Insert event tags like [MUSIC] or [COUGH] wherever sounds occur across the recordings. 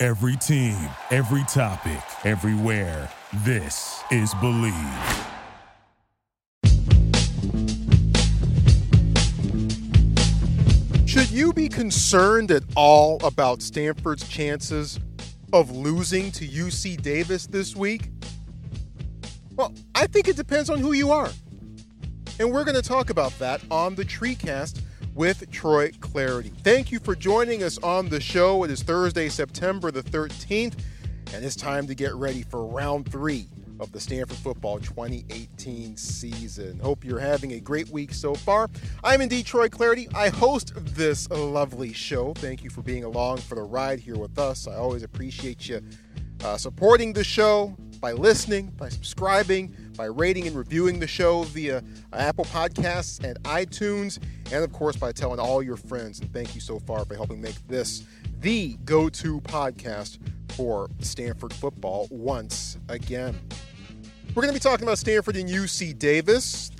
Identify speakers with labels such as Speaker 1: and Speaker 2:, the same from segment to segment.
Speaker 1: Every team, every topic, everywhere. This is Bleav.
Speaker 2: Should you be concerned at all about Stanford's chances of losing to UC Davis this week? Well, I think it depends on who you are. And we're going to talk about that on the TreeCast with Troy Clarity. Thank you for joining us on the show. It is Thursday, September the 13th, and it's time to get ready for round three of the Stanford football 2018 season. Hope you're having a great week so far. I'm indeed Troy Clarity. I host this lovely show. Thank you for being along for the ride here with us. I always appreciate you uh, supporting the show by listening, by subscribing, by rating and reviewing the show via uh, Apple Podcasts and iTunes, and of course by telling all your friends. And thank you so far for helping make this the go to podcast for Stanford football once again. We're going to be talking about Stanford and UC Davis,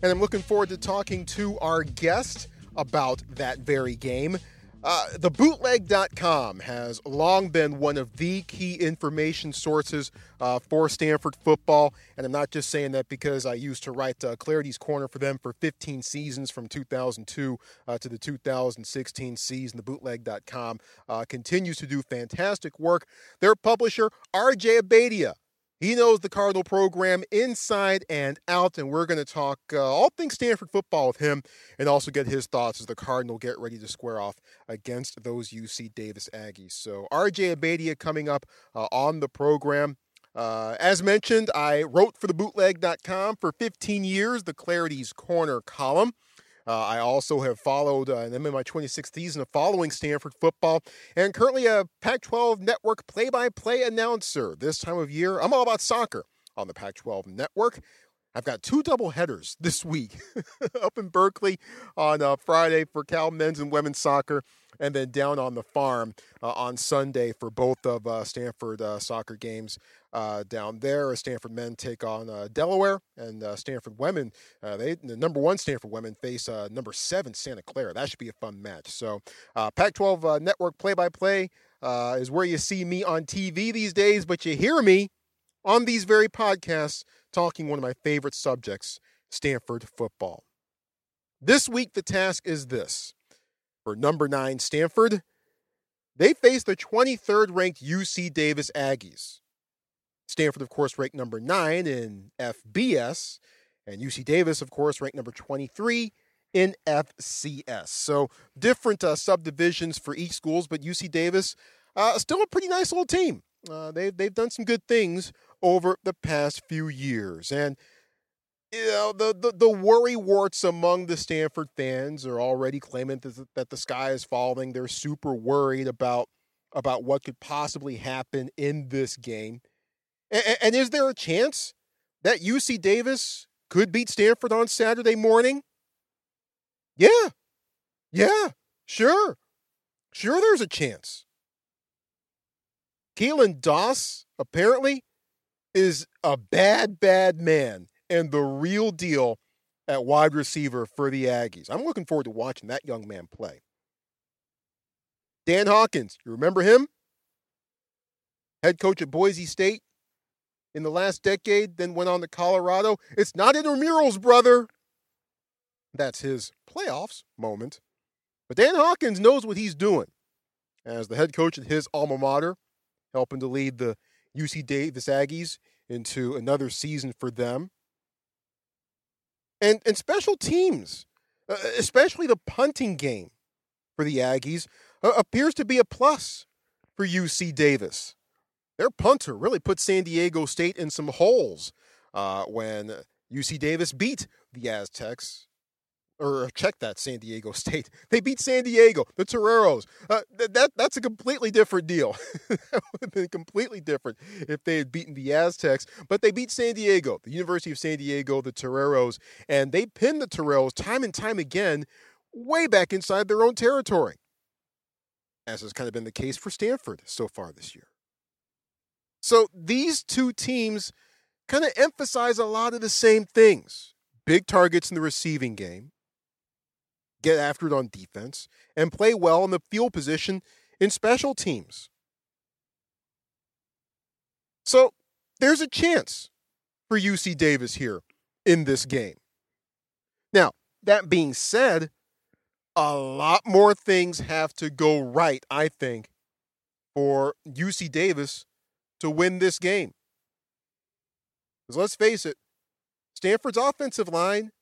Speaker 2: and I'm looking forward to talking to our guest about that very game. Uh, the bootleg.com has long been one of the key information sources uh, for Stanford football. And I'm not just saying that because I used to write uh, Clarity's Corner for them for 15 seasons from 2002 uh, to the 2016 season. The bootleg.com uh, continues to do fantastic work. Their publisher, RJ Abadia, he knows the Cardinal program inside and out, and we're going to talk uh, all things Stanford football with him and also get his thoughts as the Cardinal get ready to square off against those UC Davis Aggies. So, RJ Abadia coming up uh, on the program. Uh, as mentioned, I wrote for the bootleg.com for 15 years, the Clarity's Corner column. Uh, I also have followed, uh, I'm in my 26th season of following Stanford football, and currently a Pac 12 network play by play announcer. This time of year, I'm all about soccer on the Pac 12 network. I've got two double headers this week [LAUGHS] up in Berkeley on uh, Friday for Cal men's and women's soccer, and then down on the farm uh, on Sunday for both of uh, Stanford uh, soccer games uh, down there. Stanford men take on uh, Delaware, and Stanford women, they the number one Stanford women face number seven Santa Clara. That should be a fun match. So, Pac-12 network play-by-play is where you see me on TV these days, but you hear me on these very podcasts talking one of my favorite subjects, Stanford football. This week, the task is this number nine Stanford, they face the 23rd ranked UC Davis Aggies. Stanford, of course, ranked number nine in FBS, and UC Davis, of course, ranked number 23 in FCS. So different uh, subdivisions for each schools, but UC Davis, uh, still a pretty nice little team. Uh, they've, they've done some good things over the past few years. And you know the, the, the worry warts among the Stanford fans are already claiming that the, that the sky is falling. They're super worried about about what could possibly happen in this game. And, and is there a chance that UC Davis could beat Stanford on Saturday morning? Yeah, yeah, sure, sure. There's a chance. Keelan Doss apparently is a bad, bad man and the real deal at wide receiver for the Aggies. I'm looking forward to watching that young man play. Dan Hawkins, you remember him? Head coach at Boise State in the last decade, then went on to Colorado. It's not intramurals, brother. That's his playoffs moment. But Dan Hawkins knows what he's doing as the head coach at his alma mater, helping to lead the UC Davis Aggies into another season for them and and special teams, uh, especially the punting game for the Aggies, uh, appears to be a plus for UC Davis. Their punter really put San Diego State in some holes uh, when UC Davis beat the Aztecs or check that San Diego [LAUGHS] State. They beat San Diego, the Toreros. Uh, th- that that's a completely different deal. [LAUGHS] that would have been completely different if they had beaten the Aztecs. But they beat San Diego, the University of San Diego, the Toreros, and they pinned the Toreros time and time again, way back inside their own territory. As has kind of been the case for Stanford so far this year. So these two teams kind of emphasize a lot of the same things. Big targets in the receiving game, get after it on defense, and play well in the field position in special teams. So there's a chance for UC Davis here in this game. Now, that being said, a lot more things have to go right, I think, for UC Davis to win this game. Because let's face it, Stanford's offensive line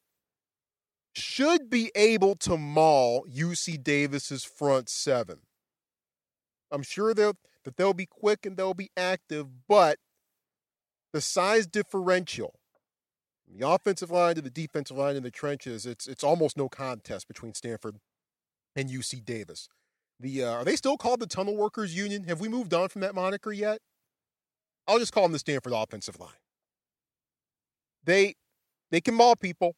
Speaker 2: should be able to maul UC Davis's front seven. I'm sure they'll, that they'll be quick and they'll be active, but the size differential, the offensive line to the defensive line in the trenches, it's it's almost no contest between Stanford and UC Davis. The uh, are they still called the Tunnel Workers Union? Have we moved on from that moniker yet? I'll just call them the Stanford offensive line. They they can maul people.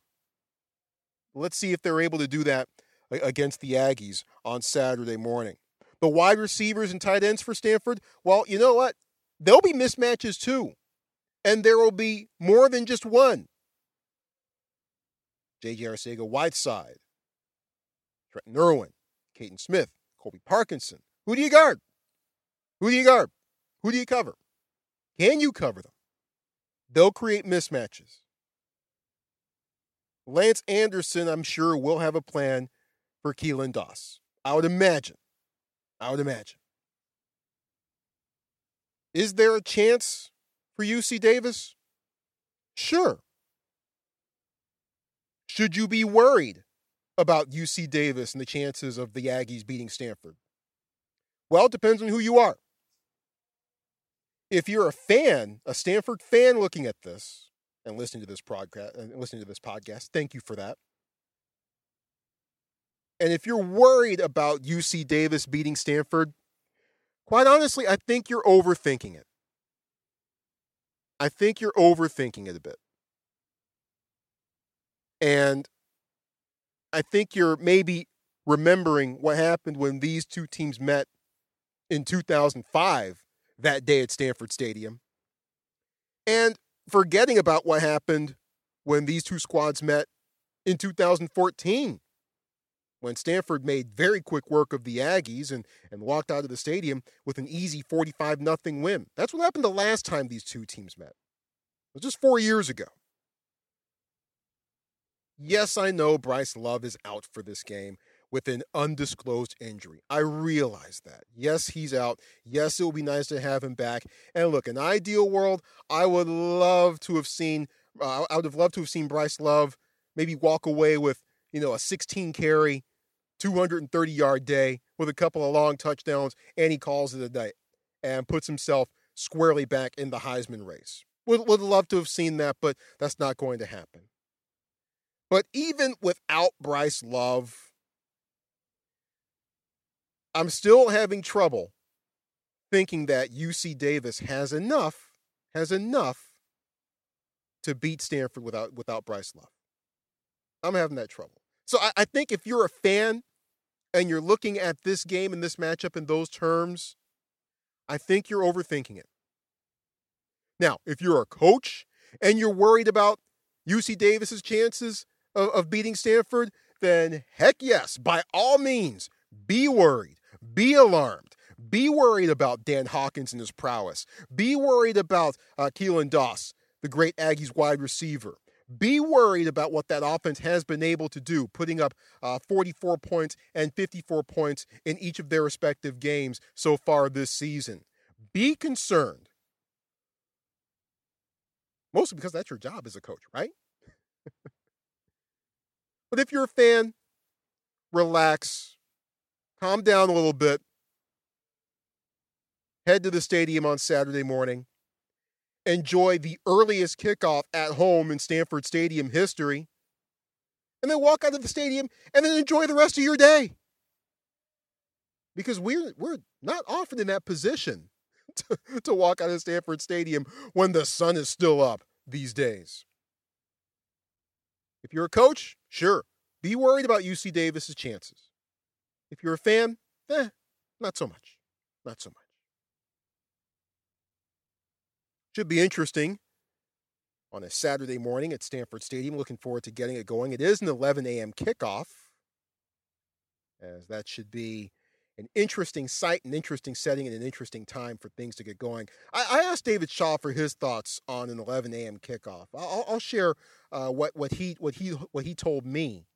Speaker 2: Let's see if they're able to do that against the Aggies on Saturday morning. The wide receivers and tight ends for Stanford, well, you know what? There'll be mismatches too. And there will be more than just one. J.J. Arcega Whiteside, Trenton Irwin, Kaden Smith, Colby Parkinson. Who do you guard? Who do you guard? Who do you cover? Can you cover them? They'll create mismatches. Lance Anderson, I'm sure, will have a plan for Keelan Doss. I would imagine. I would imagine. Is there a chance for UC Davis? Sure. Should you be worried about UC Davis and the chances of the Aggies beating Stanford? Well, it depends on who you are. If you're a fan, a Stanford fan looking at this, and listening to this podcast and uh, listening to this podcast. Thank you for that. And if you're worried about UC Davis beating Stanford, quite honestly, I think you're overthinking it. I think you're overthinking it a bit. And I think you're maybe remembering what happened when these two teams met in 2005 that day at Stanford Stadium. And forgetting about what happened when these two squads met in 2014 when Stanford made very quick work of the Aggies and, and walked out of the stadium with an easy 45 0 win. That's what happened the last time these two teams met. It was just four years ago. Yes, I know Bryce Love is out for this game, with an undisclosed injury. I realize that. Yes, he's out. Yes, it would be nice to have him back. And look, an ideal world, I would love to have seen. Uh, I would have loved to have seen Bryce Love maybe walk away with you know a 16 carry, 230 yard day with a couple of long touchdowns, and he calls it a day and puts himself squarely back in the Heisman race. Would would love to have seen that, but that's not going to happen. But even without Bryce Love, I'm still having trouble thinking that UC Davis has enough, has enough to beat Stanford without without Bryce Love. I'm having that trouble. So I, I think if you're a fan and you're looking at this game and this matchup in those terms, I think you're overthinking it. Now, if you're a coach and you're worried about UC Davis's chances of, of beating Stanford, then heck yes, by all means, be worried. Be alarmed. Be worried about Dan Hawkins and his prowess. Be worried about uh, Keelan Doss, the great Aggies wide receiver. Be worried about what that offense has been able to do, putting up uh, 44 points and 54 points in each of their respective games so far this season. Be concerned. Mostly because that's your job as a coach, right? [LAUGHS] but if you're a fan, relax, calm down a little bit, head to the stadium on Saturday morning, enjoy the earliest kickoff at home in Stanford Stadium history. and then walk out of the stadium and then enjoy the rest of your day. Because we're we're not often in that position [LAUGHS] to, to walk out of Stanford Stadium when the sun is still up these days. If you're a coach, sure, be worried about UC Davis's chances. If you're a fan, eh, not so much. Not so much. Should be interesting on a Saturday morning at Stanford Stadium. Looking forward to getting it going. It is an 11 a.m. kickoff, as that should be an interesting site, an interesting setting, and an interesting time for things to get going. I, I asked David Shaw for his thoughts on an 11 a.m. kickoff. I'll, I'll share uh, what what he what he what he told me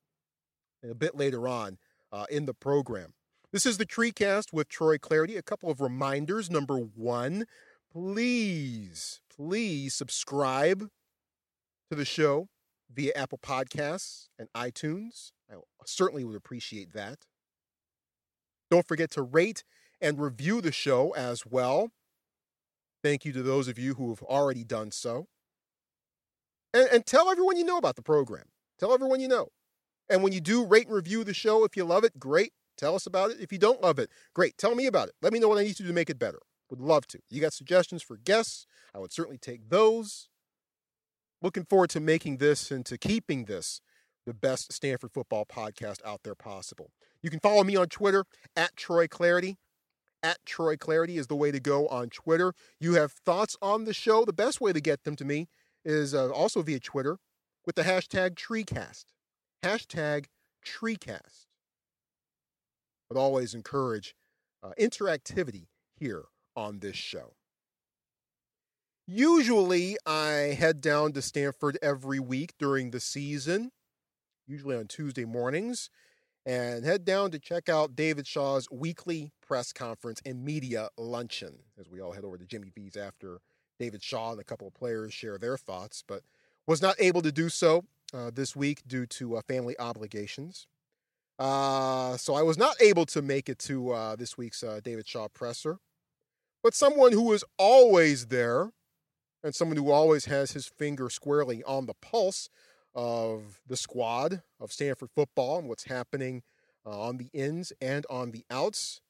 Speaker 2: a bit later on uh, in the program. This is the TreeCast with Troy Clarity. A couple of reminders. Number one, please, please subscribe to the show via Apple Podcasts and iTunes. I certainly would appreciate that. Don't forget to rate and review the show as well. Thank you to those of you who have already done so. And, and tell everyone you know about the program. Tell everyone you know. And when you do rate and review the show, if you love it, great. Tell us about it. If you don't love it, great. Tell me about it. Let me know what I need to do to make it better. Would love to. You got suggestions for guests? I would certainly take those. Looking forward to making this and to keeping this the best Stanford football podcast out there possible. You can follow me on Twitter at Troy Clarity. At Troy Clarity is the way to go on Twitter. You have thoughts on the show. The best way to get them to me is uh, also via Twitter with the hashtag TreeCast. Hashtag TreeCast. But always encourage uh, interactivity here on this show. Usually, I head down to Stanford every week during the season, usually on Tuesday mornings, and head down to check out David Shaw's weekly press conference and media luncheon as we all head over to Jimmy V's after David Shaw and a couple of players share their thoughts, but was not able to do so uh, this week due to uh, family obligations. Uh, so I was not able to make it to uh, this week's David Shaw presser. But someone who is always there and someone who always has his finger squarely on the pulse of the squad of Stanford football and what's happening on the ins and on the outs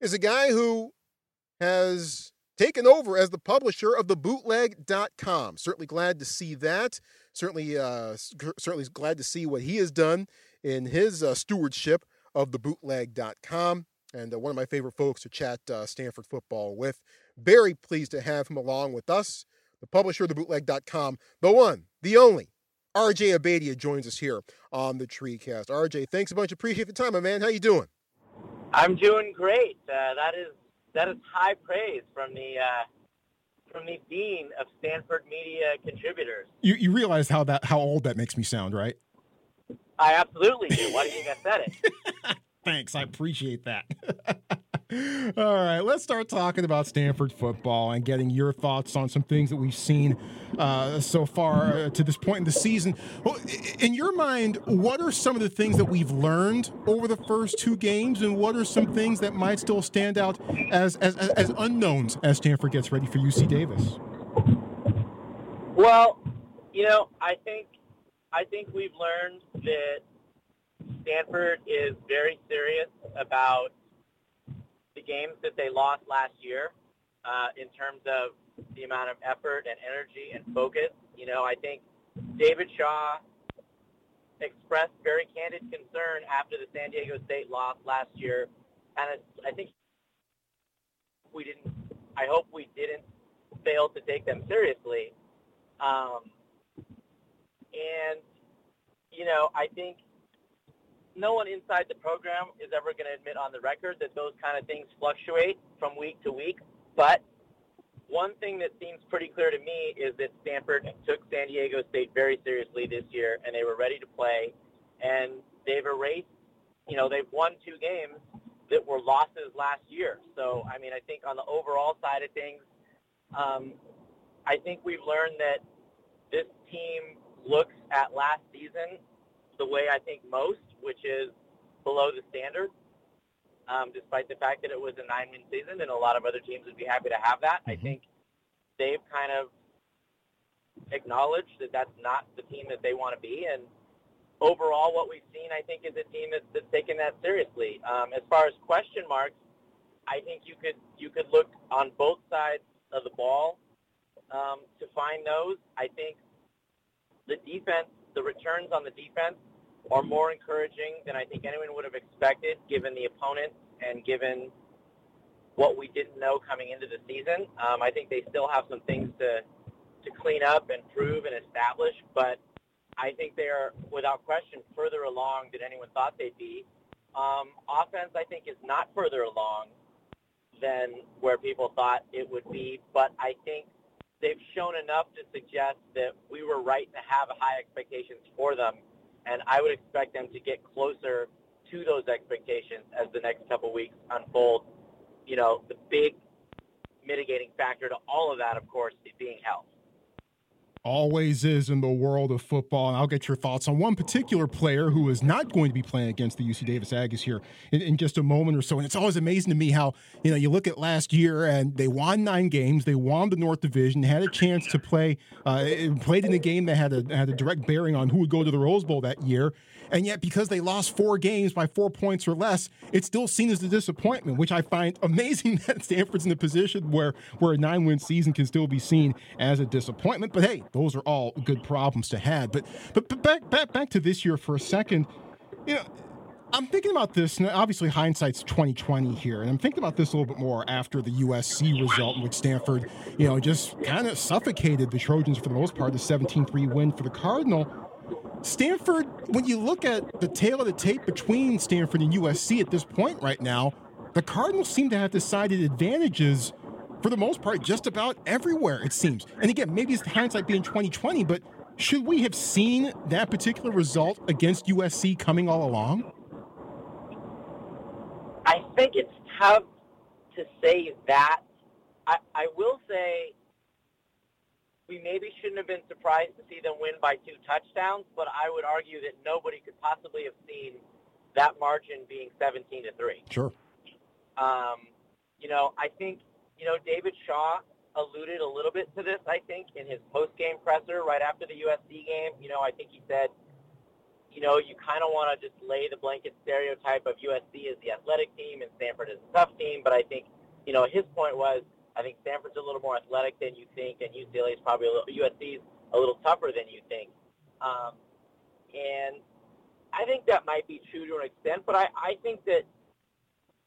Speaker 2: is a guy who has taken over as the publisher of the bootleg.com. Certainly glad to see that. Certainly, uh, certainly glad to see what he has done in his uh, stewardship of the bootleg.com. And uh, one of my favorite folks to chat uh, Stanford football with. Very pleased to have him along with us, the publisher of the bootleg.com, the one, the only, RJ Abadia joins us here on the TreeCast. RJ, thanks a bunch. Appreciate the time, my man. How you doing?
Speaker 3: I'm doing great. Uh, that is that is high praise from the uh, from the dean of Stanford media contributors.
Speaker 4: You you realize how that how old that makes me sound, right?
Speaker 3: I absolutely do. Why do you think I said
Speaker 4: it? [LAUGHS] Thanks, I appreciate that. [LAUGHS] All right, let's start talking about Stanford football and getting your thoughts on some things that we've seen uh, so far uh, to this point in the season. Well, in your mind, what are some of the things that we've learned over the first two games, and what are some things that might still stand out as as, as unknowns as Stanford gets ready for UC Davis?
Speaker 3: Well, you know, I think I think we've learned that Stanford is very serious about the games that they lost last year uh, in terms of the amount of effort and energy and focus. You know, I think David Shaw expressed very candid concern after the San Diego State loss last year, and I think we didn't. I hope we didn't fail to take them seriously. Um, and you know, I think no one inside the program is ever going to admit on the record that those kind of things fluctuate from week to week. But one thing that seems pretty clear to me is that Stanford took San Diego State very seriously this year, and they were ready to play. And they've erased, you know, they've won two games that were losses last year. So, I mean, I think on the overall side of things, um, I think we've learned that this team looks at last season the way I think most, which is below the standard. Um, despite the fact that it was a nine-win season, and a lot of other teams would be happy to have that. Mm-hmm. I think they've kind of acknowledged that that's not the team that they want to be, and overall, what we've seen, I think, is a team that's, that's taken that seriously. Um, as far as question marks, I think you could you could look on both sides of the ball um, to find those. I think the defense, the returns on the defense, are more encouraging than I think anyone would have expected, given the opponents and given what we didn't know coming into the season. Um, I think they still have some things to to clean up and prove and establish, but I think they are, without question, further along than anyone thought they'd be. Um, offense, I think, is not further along than where people thought it would be, but I think they've shown enough to suggest that we were right to have high expectations for them, and I would expect them to get closer to those expectations as the next couple weeks unfold. You know, the big mitigating factor to all of that, of course, is being health
Speaker 2: always is in the world of football. And I'll get your thoughts on one particular player who is not going to be playing against the UC Davis Aggies here in, in, just a moment or so. And it's always amazing to me how, you know, you look at last year and they won nine games, they won the North Division, had a chance to play, uh, played in a game that had a, had a direct bearing on who would go to the Rose Bowl that year. And yet, because they lost four games by four points or less, it's still seen as a disappointment, which I find amazing [LAUGHS] that Stanford's in a position where, where a nine win season can still be seen as a disappointment. But hey, those are all good problems to have. But, but, but back, back, back to this year for a second. You know, I'm thinking about this, and obviously hindsight's 2020 here, and I'm thinking about this a little bit more after the USC result in which Stanford, you know, just kind of suffocated the Trojans for the most part, the 17-3 win for the Cardinal. Stanford, when you look at the tale of the tape between Stanford and USC at this point right now, the Cardinals seem to have decided advantages for the most part just about everywhere, it seems. And again, maybe it's hindsight being 2020, but should we have seen that particular result against USC coming all along?
Speaker 3: I think it's tough to say that. I, I will say we maybe shouldn't have been surprised to see them win by two touchdowns, but I would argue that nobody could possibly have seen that margin being 17 to 3.
Speaker 2: Sure.
Speaker 3: Um, you know, I think, you know, David Shaw alluded a little bit to this, I think, in his post-game presser right after the USC game. You know, I think he said, you know, you kind of want to just lay the blanket stereotype of USC as the athletic team and Stanford as a tough team, but I think, you know, his point was I think Stanford's a little more athletic than you think, and UCLA is probably a little, USC's a little tougher than you think. Um, and I think that might be true to an extent, but I, I think that,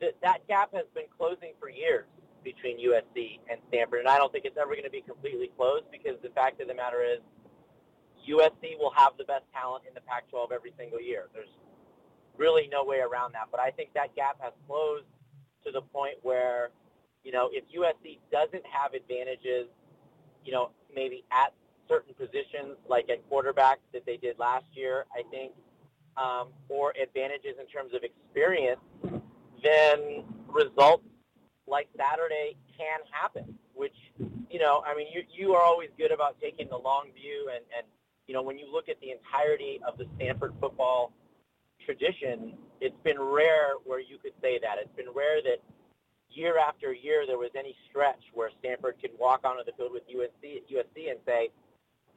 Speaker 3: that that gap has been closing for years between USC and Stanford, and I don't think it's ever going to be completely closed because the fact of the matter is USC will have the best talent in the Pac-12 every single year. There's really no way around that, but I think that gap has closed to the point where – you know, if USC doesn't have advantages, you know, maybe at certain positions like at quarterback that they did last year, I think, um, or advantages in terms of experience, then results like Saturday can happen. Which, you know, I mean, you you are always good about taking the long view, and and you know, when you look at the entirety of the Stanford football tradition, it's been rare where you could say that. It's been rare that year after year there was any stretch where Stanford could walk onto the field with USC, USC and say,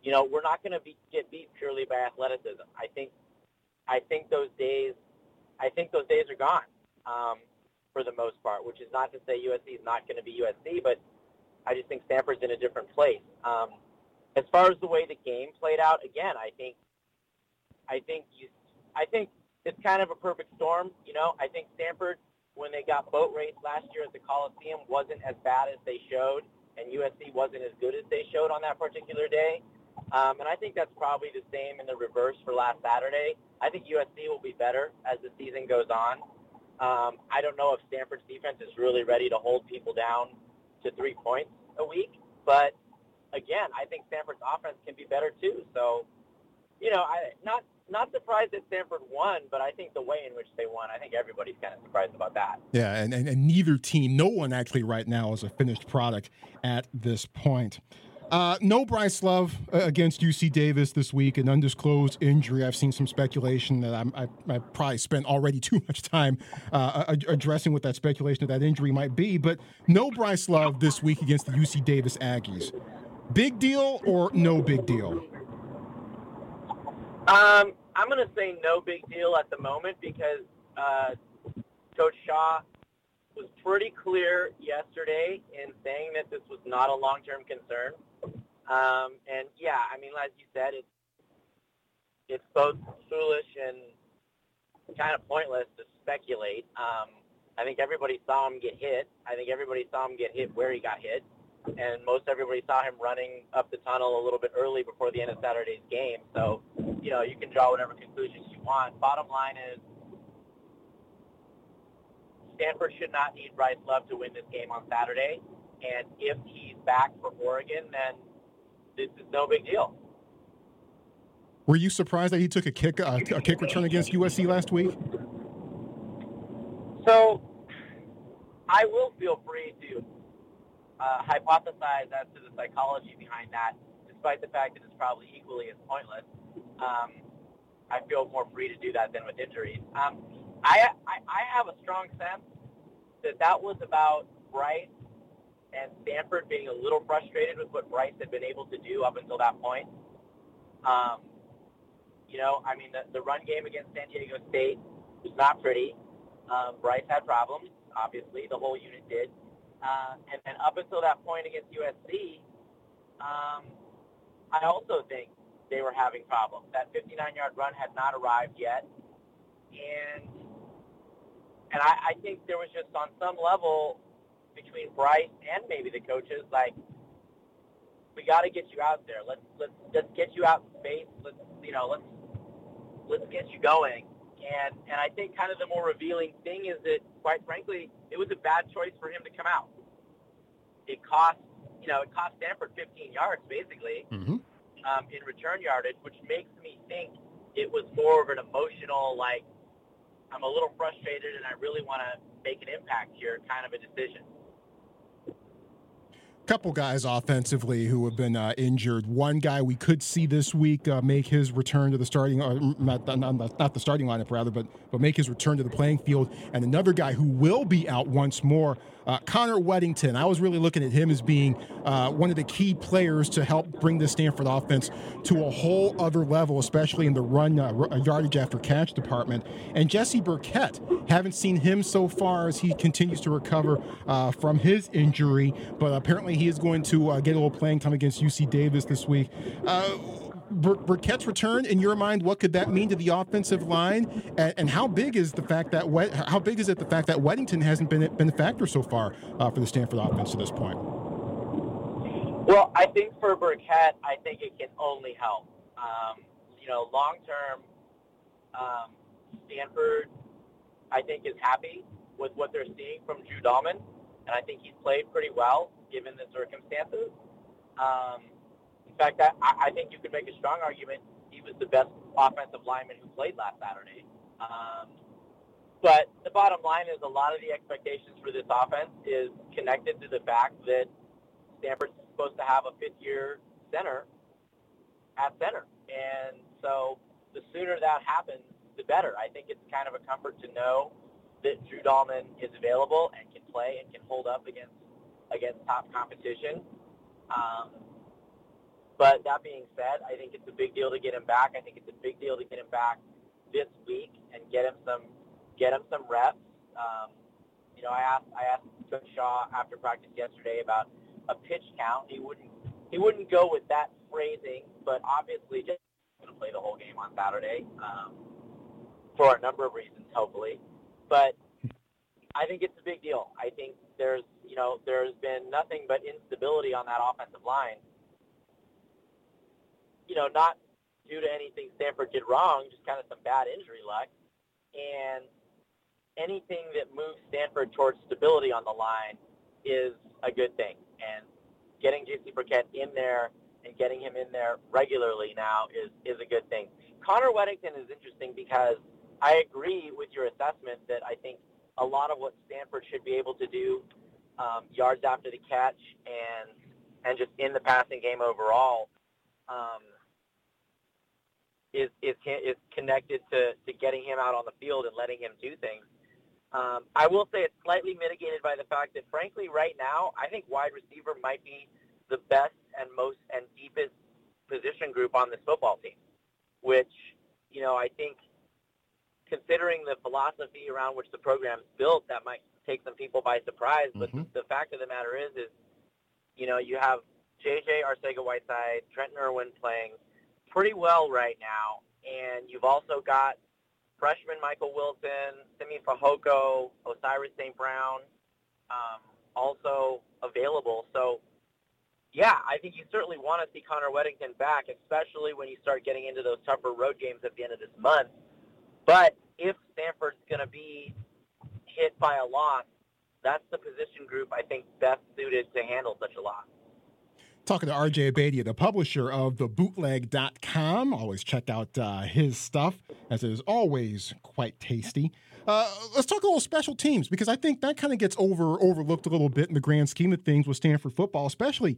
Speaker 3: you know, we're not going to be, get beat purely by athleticism. I think, I think those days, I think those days are gone um, for the most part. Which is not to say USC is not going to be USC, but I just think Stanford's in a different place. Um, as far as the way the game played out, again, I think, I think you, I think it's kind of a perfect storm. You know, I think Stanford when they got boat raced last year at the Coliseum wasn't as bad as they showed, and USC wasn't as good as they showed on that particular day. Um, and I think that's probably the same in the reverse for last Saturday. I think USC will be better as the season goes on. Um, I don't know if Stanford's defense is really ready to hold people down to three points a week, but again, I think Stanford's offense can be better too. So, you know, I not not surprised that Stanford won, but I think the way in which they won, I think everybody's kind of surprised about that.
Speaker 2: Yeah, and, and, and neither team, no one actually right now is a finished product at this point. Uh, no Bryce Love uh, against UC Davis this week, an undisclosed injury. I've seen some speculation that I'm, I, I probably spent already [LAUGHS] too much time uh, addressing what that speculation of that injury might be. But no Bryce Love this week against the UC Davis Aggies. Big deal or no big deal?
Speaker 3: Um, I'm going to say no big deal at the moment because uh, Coach Shaw was pretty clear yesterday in saying that this was not a long-term concern. Um, and yeah, I mean, as you said, it's it's both foolish and kind of pointless to speculate. Um, I think everybody saw him get hit. I think everybody saw him get hit where he got hit, and most everybody saw him running up the tunnel a little bit early before the end of Saturday's game. So, you know, you can draw whatever conclusions you want. Bottom line is, Stanford should not need Bryce Love to win this game on Saturday, and if he's back for Oregon, then is no big deal.
Speaker 2: Were you surprised that he took a kick uh, a kick return against USC last week?
Speaker 3: So, I will feel free to uh, hypothesize as to the psychology behind that, despite the fact that it's probably equally as pointless. Um, I feel more free to do that than with injuries. Um, I, I I have a strong sense that that was about Bryce and Stanford being a little frustrated with what Bryce had been able to do up until that point. Um, you know, I mean, the, the run game against San Diego State was not pretty. Um, Bryce had problems, obviously. The whole unit did. Uh, and then up until that point against USC, um, I also think they were having problems. That 59-yard run had not arrived yet, and and I, I think there was just on some level between Bryce and maybe the coaches like we got to get you out there. Let's let's let's get you out in space. Let's you know let's let's get you going. And and I think kind of the more revealing thing is that, quite frankly, it was a bad choice for him to come out. It cost you know it cost Stanford 15 yards basically
Speaker 2: mm-hmm.
Speaker 3: um, in return yardage, which makes me think it was more of an emotional like I'm a little frustrated and I really want to make an impact here kind of a decision
Speaker 2: couple guys offensively who have been uh, injured. One guy we could see this week uh, make his return to the starting, uh, not, not, not, the starting lineup rather, but but make his return to the playing field. And another guy who will be out once more uh, Connor Wedington, I was really looking at him as being uh, one of the key players to help bring the Stanford offense to a whole other level, especially in the run uh, uh, yardage after catch department. And Jesse Burkett, haven't seen him so far as he continues to recover uh, from his injury, but apparently he is going to uh, get a little playing time against UC Davis this week. Bur- Burkett's return, in your mind, what could that mean to the offensive line? And, and how big is the fact that we- how big is it the fact that Wedington hasn't been been a factor so far uh, for the Stanford offense to this point?
Speaker 3: Well, I think for Burkett, I think it can only help. Um, you know, long term, um, Stanford, I think, is happy with what they're seeing from Drew Dalman, and I think he's played pretty well given the circumstances. Um, fact, I, I think you could make a strong argument he was the best offensive lineman who played last Saturday. Um, but the bottom line is a lot of the expectations for this offense is connected to the fact that Stanford's supposed to have a fifth-year center at center. And so the sooner that happens, the better. I think it's kind of a comfort to know that Drew Dalman is available and can play and can hold up against against top competition. Um, but that being said, I think it's a big deal to get him back. I think it's a big deal to get him back this week and get him some get him some reps. Um, you know, I asked I asked Coach Shaw after practice yesterday about a pitch count. He wouldn't he wouldn't go with that phrasing, but obviously just going to play the whole game on Saturday um, for a number of reasons, hopefully. But I think it's a big deal. I think there's you know there's been nothing but instability on that offensive line you know, not due to anything Stanford did wrong, just kind of some bad injury luck. And anything that moves Stanford towards stability on the line is a good thing. And getting Jesse Burkett in there and getting him in there regularly now is, is a good thing. Connor Wedington is interesting because I agree with your assessment that I think a lot of what Stanford should be able to do um, yards after the catch and and just in the passing game overall um, is is is connected to to getting him out on the field and letting him do things. Um, I will say it's slightly mitigated by the fact that, frankly, right now, I think wide receiver might be the best and most and deepest position group on this football team, which you know, I think considering the philosophy around which the program's built, that might take some people by surprise. But
Speaker 2: Mhm.
Speaker 3: the fact of the matter is, is you know, you have JJ Arcega-Whiteside, Trenton Irwin playing pretty well right now, and you've also got freshman Michael Wilson, Simi Fehoko, Osiris St. Brown, um, also available. So, yeah, I think you certainly want to see Connor Wedington back, especially when you start getting into those tougher road games at the end of this month. But if Stanford's going to be hit by a loss, that's the position group I think best suited to handle such a loss.
Speaker 2: Talking to RJ Abadia, the publisher of the bootleg.com. Always check out uh, his stuff, as it is always quite tasty. Uh, let's talk a little special teams because I think that kind of gets over overlooked a little bit in the grand scheme of things with Stanford football, especially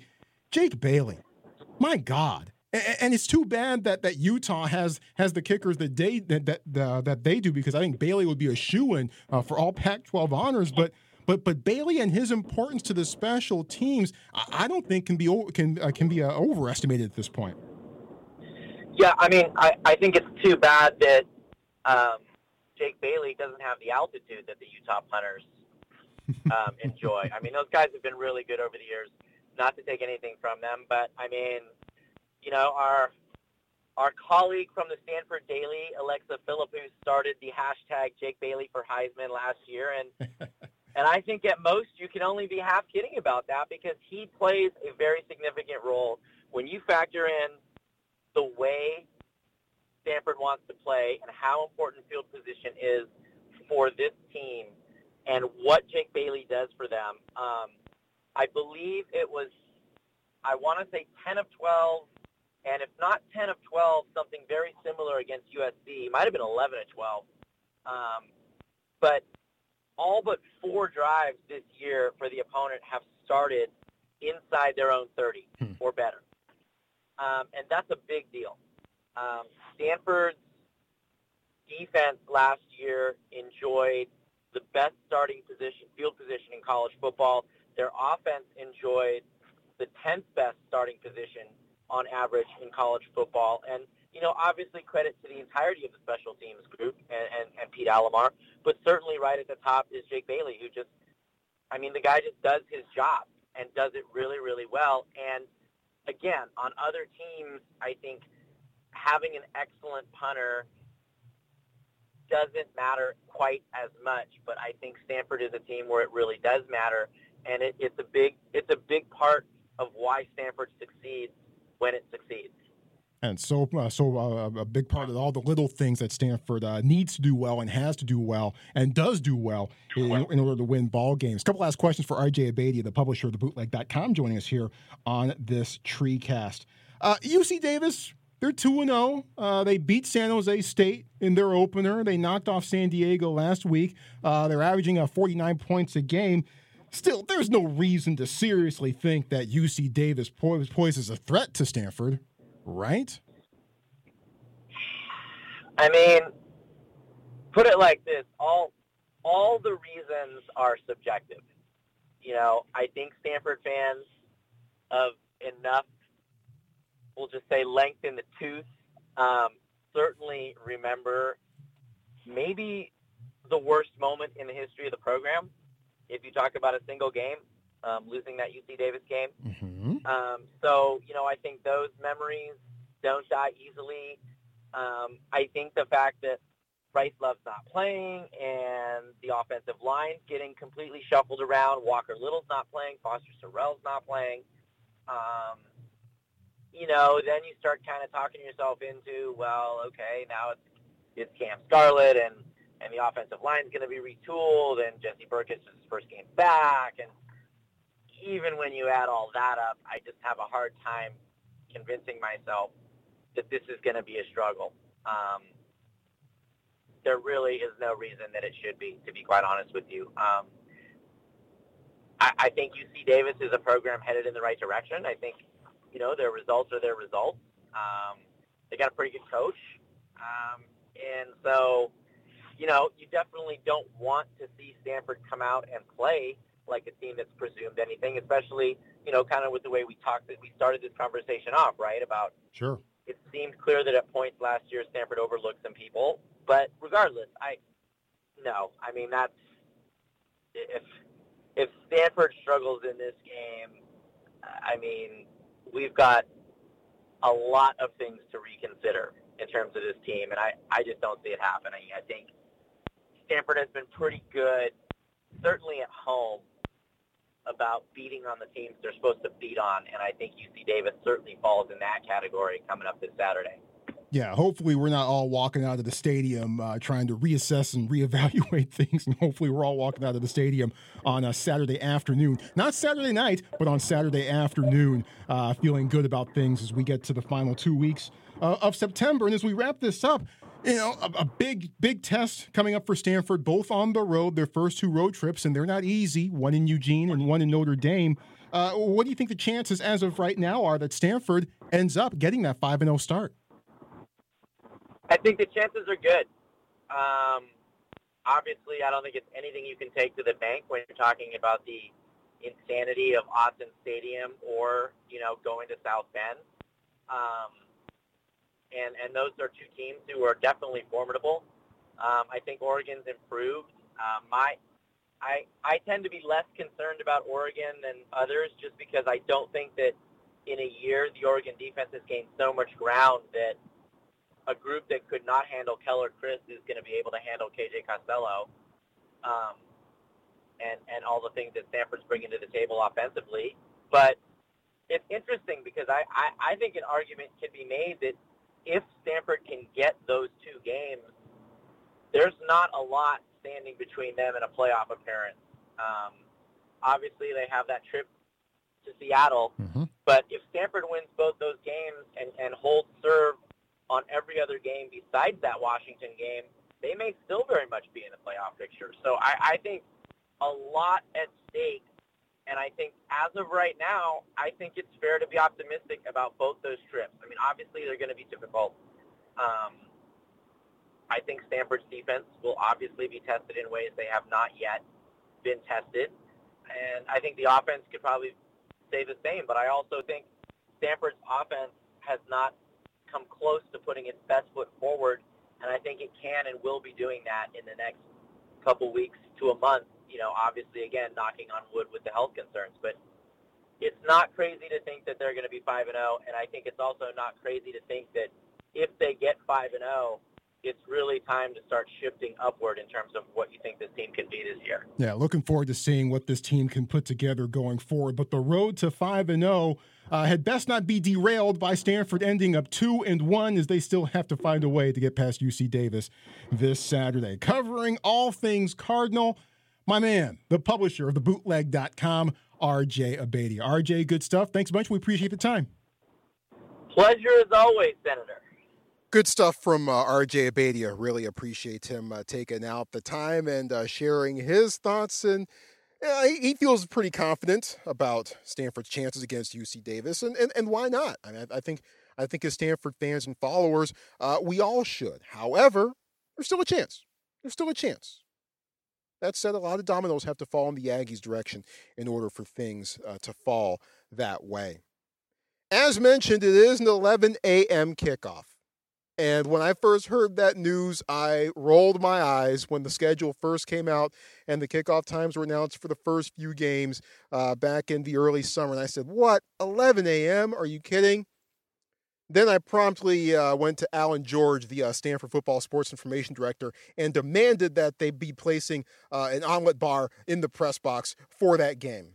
Speaker 2: Jake Bailey. My God. And it's too bad that, that Utah has has the kickers that they that that, uh, that they do because I think Bailey would be a shoe in uh, for all Pac-12 honors. But but but Bailey and his importance to the special teams, I, I don't think can be can uh, can be uh, overestimated at this point.
Speaker 3: Yeah, I mean, I, I think it's too bad that um, Jake Bailey doesn't have the altitude that the Utah punters [LAUGHS] um, enjoy. I mean, those guys have been really good over the years. Not to take anything from them, but I mean, you know, our our colleague from the Stanford Daily, Alexa Philippou, started the hashtag Jake Bailey for Heisman last year, and [LAUGHS] and I think at most you can only be half kidding about that because he plays a very significant role when you factor in the way Stanford wants to play and how important field position is for this team and what Jake Bailey does for them. Um, I believe it was, I want to say 10 of 12, and if not 10 of 12, something very similar against USC. It might have been 11 of 12. Um, but all but four drives this year for the opponent have started inside their own 30
Speaker 2: Hmm.
Speaker 3: or better. Um, and that's a big deal. Um, Stanford's defense last year enjoyed the best starting position, field position in college football. Their offense enjoyed the 10th best starting position on average in college football. And, you know, obviously credit to the entirety of the special teams group and, and, and Pete Alamar, but certainly right at the top is Jake Bailey, who just, I mean, the guy just does his job and does it really, really well. And again, on other teams, I think having an excellent punter doesn't matter quite as much, but I think Stanford is a team where it really does matter, and it, it's a big it's a big part of why Stanford succeeds when it succeeds.
Speaker 2: And so, uh, so uh, a big part of all the little things that Stanford uh, needs to do well and has to do well and does do well in, in order to win ball games. A couple last questions for RJ Abadia, the publisher of the bootleg.com, joining us here on this tree cast. Uh, UC Davis, they're 2 0. Uh, they beat San Jose State in their opener. They knocked off San Diego last week. Uh, they're averaging uh, 49 points a game. Still, there's no reason to seriously think that UC Davis po- poses a threat to Stanford, right?
Speaker 3: I mean, put it like this: all all the reasons are subjective. You know, I think Stanford fans of enough, we'll just say length in the tooth, um, certainly remember maybe the worst moment in the history of the program. If you talk about a single game, um, losing that UC Davis game.
Speaker 2: Mm-hmm.
Speaker 3: Um, so, you know, I think those memories don't die easily. Um, I think the fact that Bryce Love's not playing and the offensive line getting completely shuffled around, Walker Little's not playing, Foster Sarell's not playing, um, you know, then you start kind of talking yourself into, well, okay, now it's, it's Cam Scarlett and, and the offensive line's going to be retooled and Jesse Burkett is his first game back. And even when you add all that up, I just have a hard time convincing myself that this is going to be a struggle. Um, there really is no reason that it should be, to be quite honest with you. Um, I, I think UC Davis is a program headed in the right direction. I think, you know, their results are their results. Um, they got a pretty good coach. Um, and so, you know, you definitely don't want to see Stanford come out and play like a team that's presumed anything, especially, you know, kind of with the way we talked, that we started this conversation off, right, about
Speaker 2: Sure.
Speaker 3: it seemed clear that at points last year Stanford overlooked some people. But regardless, I no, I mean that's if if Stanford struggles in this game, I mean we've got a lot of things to reconsider in terms of this team, and I I just don't see it happening. I think Stanford has been pretty good, certainly at home, about beating on the teams they're supposed to beat on, and I think UC Davis certainly falls in that category coming up this Saturday.
Speaker 4: Yeah, hopefully we're not all walking out of the stadium uh, trying to reassess and [LAUGHS] reevaluate things, and hopefully we're all walking out of the stadium on a Saturday afternoon, not Saturday night, but on Saturday afternoon, uh, feeling good about things as we get to the final two weeks uh, of September. And as we wrap this up, you know, a, a, big, big test coming up for Stanford, both on the road, their first two road trips, and they're not easy, one in Eugene and one in Notre Dame. Uh, what do you think the chances as of right now are that Stanford ends up getting that 5 0 start?
Speaker 3: I think the chances are good. Um, obviously, I don't think it's anything you can take to the bank when you're talking about the insanity of Autzen Stadium or, you know, going to South Bend. Um, and and those are two teams who are definitely formidable. Um, I think Oregon's improved. Um, my I I tend to be less concerned about Oregon than others just because I don't think that in a year the Oregon defense has gained so much ground that a group that could not handle Keller Chryst is going to be able to handle KJ Costello. Um, and, and all the things that Stanford's bringing to the table offensively. But it's interesting because I, I, I think an argument can be made that if Stanford can get those two games, there's not a lot standing between them and a playoff appearance. Um, obviously, they have that trip to Seattle, mm-hmm. but if Stanford wins both those games and, and holds serve on every other game besides that Washington game, they may still very much be in the playoff picture. So I, I think a lot at stake and I think as of right now, I think it's fair to be optimistic about both those trips. I mean, obviously they're going to be difficult. Um, I think Stanford's defense will obviously be tested in ways they have not yet been tested. And I think the offense could probably stay the same. But I also think Stanford's offense has not come close to putting its best foot forward. And I think it can and will be doing that in the next couple weeks to a month you know, obviously, again, knocking on wood with the health concerns. But it's not crazy to think that they're going to be 5 and 0, and I think it's also not crazy to think that if they get 5 and 0, it's really time to start shifting upward in terms of what you think this team can be this year.
Speaker 4: Yeah, looking forward to seeing what this team can put together going forward. But the road to 5 and 0 uh, had best not be derailed by Stanford ending up 2 and 1 as they still have to find a way to get past UC Davis this Saturday. Covering all things Cardinal my man, the publisher of the bootleg.com, RJ Abadia. RJ, good stuff. Thanks a bunch. We appreciate the time.
Speaker 3: Pleasure as always, Senator.
Speaker 2: Good stuff from uh, RJ Abadia. Really appreciate him uh, taking out the time and uh, sharing his thoughts. And he feels pretty confident about Stanford's chances against UC Davis. And, and, and why not? I, mean, I, I think I think as Stanford fans and followers, uh, we all should. However, there's still a chance. There's still a chance. That said, a lot of dominoes have to fall in the Aggies' direction in order for things uh, to fall that way. As mentioned, it is an 11 a.m. kickoff. And when I first heard that news, I rolled my eyes when the schedule first came out and the kickoff times were announced for the first few games uh, back in the early summer. And I said, What? 11 a.m.? Are you kidding? Then I promptly uh, went to Alan George, the uh, Stanford Football Sports Information Director, and demanded that they be placing uh, an omelet bar in the press box for that game.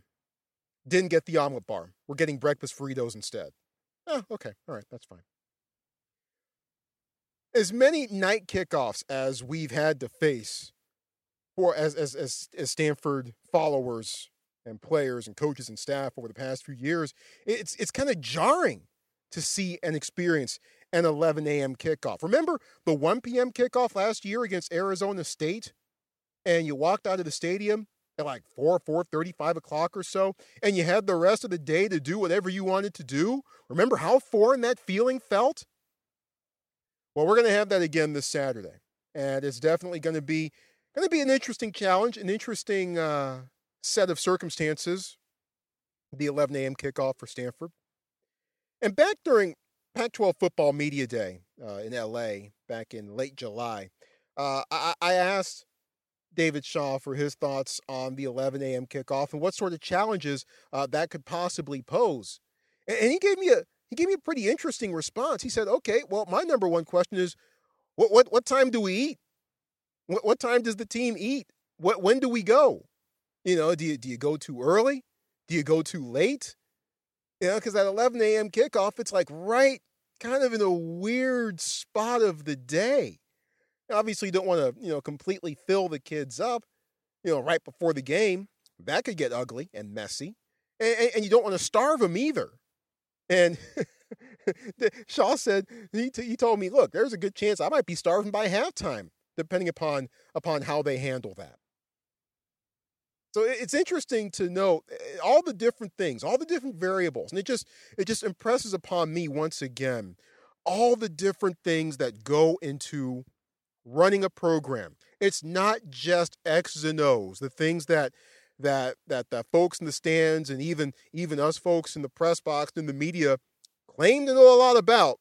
Speaker 2: Didn't get the omelet bar. We're getting breakfast burritos instead. Oh, okay. All right. That's fine. As many night kickoffs as we've had to face for as, as, as, as Stanford followers and players and coaches and staff over the past few years, it's, it's kind of jarring to see and experience an 11 a.m. kickoff. Remember the 1 p.m. kickoff last year against Arizona State? And you walked out of the stadium at like 4, 4 35 o'clock or so, and you had the rest of the day to do whatever you wanted to do. Remember how foreign that feeling felt? Well, we're going to have that again this Saturday. And it's definitely going to be going to be an interesting challenge, an interesting uh, set of circumstances. The 11 a.m. kickoff for Stanford. And back during Pac 12 football media day uh, in LA back in late July, uh, I, I asked David Shaw for his thoughts on the 11 a.m. kickoff and what sort of challenges uh, that could possibly pose. And, and he gave me a he gave me a pretty interesting response. He said, "Okay, well, my number one question is, what what what time do we eat? What what time does the team eat? What when do we go? You know, do you do you go too early? Do you go too late? You know, because at 11 a.m. kickoff, it's like right kind of in a weird spot of the day. Obviously, you don't want to, you know, completely fill the kids up, you know, right before the game. That could get ugly and messy. And, and you don't want to starve them either. And [LAUGHS] Shaw said, he, he told me, look, there's a good chance I might be starving by halftime, depending upon, upon how they handle that. So it's interesting to note eh, all the different things, all the different variables, and it just it just impresses upon me once again all the different things that go into running a program. It's not just X's and O's, the things that that that that folks in the stands and even even us folks in the press box and the media claim to know a lot about.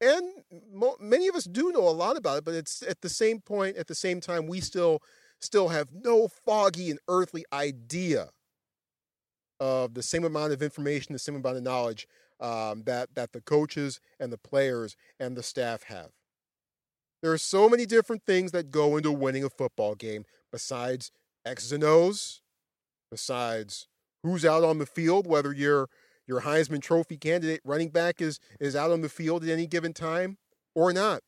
Speaker 2: And mo- many of us do know a lot about it, but it's at the same point, at the same time, we still still have no foggy and earthly idea of the same amount of information, the same amount of knowledge um, that that the coaches and the players and the staff have. There are so many different things that go into winning a football game besides X's and O's, besides who's out on the field, whether your your Heisman Trophy candidate running back is is out on the field at any given time or not.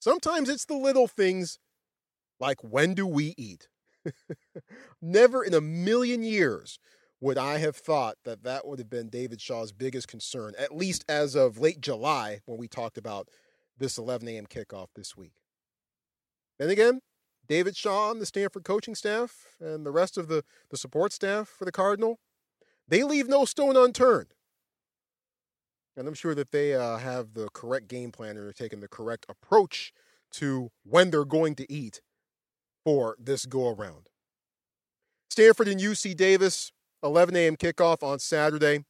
Speaker 2: Sometimes it's the little things like when do we eat? [LAUGHS] Never in a million years would I have thought that that would have been David Shaw's biggest concern, at least as of late July when we talked about this 11 a.m. kickoff this week. Then again, David Shaw and the Stanford coaching staff and the rest of the, the support staff for the Cardinal, they leave no stone unturned. And I'm sure that they uh, have the correct game plan and are taking the correct approach to when they're going to eat for this go around. Stanford and UC Davis, 11 a.m. kickoff on Saturday.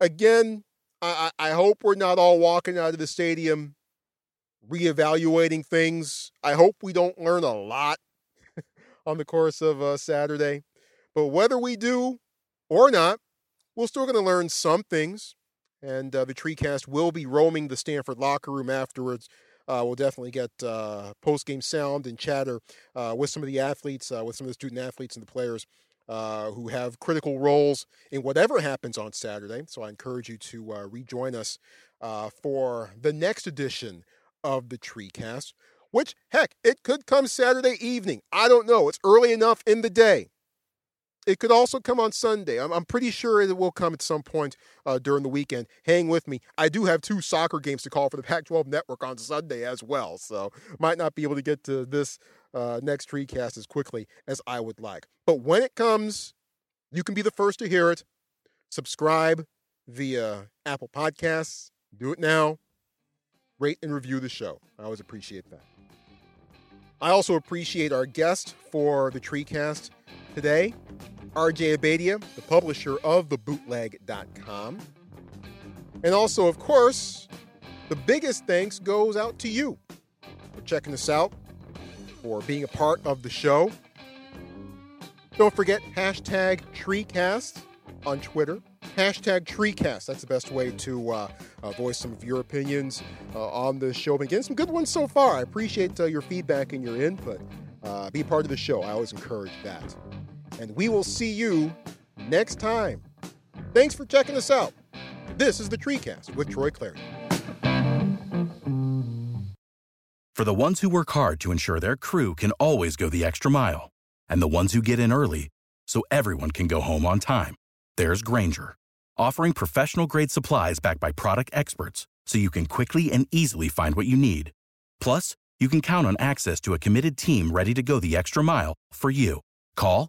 Speaker 2: Again, I, I hope we're not all walking out of the stadium reevaluating things. I hope we don't learn a lot [LAUGHS] on the course of uh, Saturday. But whether we do or not, we're still going to learn some things. And uh, the TreeCast will be roaming the Stanford locker room afterwards uh, we'll definitely get uh, post game sound and chatter uh, with some of the athletes, uh, with some of the student athletes and the players uh, who have critical roles in whatever happens on Saturday. So I encourage you to uh, rejoin us for the next edition of the TreeCast, which, heck, it could come Saturday evening. I don't know. It's early enough in the day. It could also come on Sunday. I'm, I'm pretty sure it will come at some point uh, during the weekend. Hang with me. I do have two soccer games to call for the Pac 12 network on Sunday as well. So might not be able to get to this uh, next TreeCast as quickly as I would like. But when it comes, you can be the first to hear it. Subscribe via Apple Podcasts. Do it now. Rate and review the show. I always appreciate that. I also appreciate our guest for the TreeCast today, RJ Abadia, the publisher of thebootleg.com. And also, of course, the biggest thanks goes out to you for checking us out, for being a part of the show. Don't forget hashtag TreeCast on Twitter. Hashtag TreeCast. That's the best way to uh, uh, voice some of your opinions uh, on the show. Been getting some good ones so far. I appreciate uh, your feedback and your input. Uh, be part of the show. I always encourage that and we will see you next time. Thanks for checking us out. This is the TreeCast with Troy Clardy.
Speaker 5: For the ones who work hard to ensure their crew can always go the extra mile, and the ones who get in early so everyone can go home on time, there's Grainger, offering professional grade supplies backed by product experts so you can quickly and easily find what you need. Plus, you can count on access to a committed team ready to go the extra mile for you. Call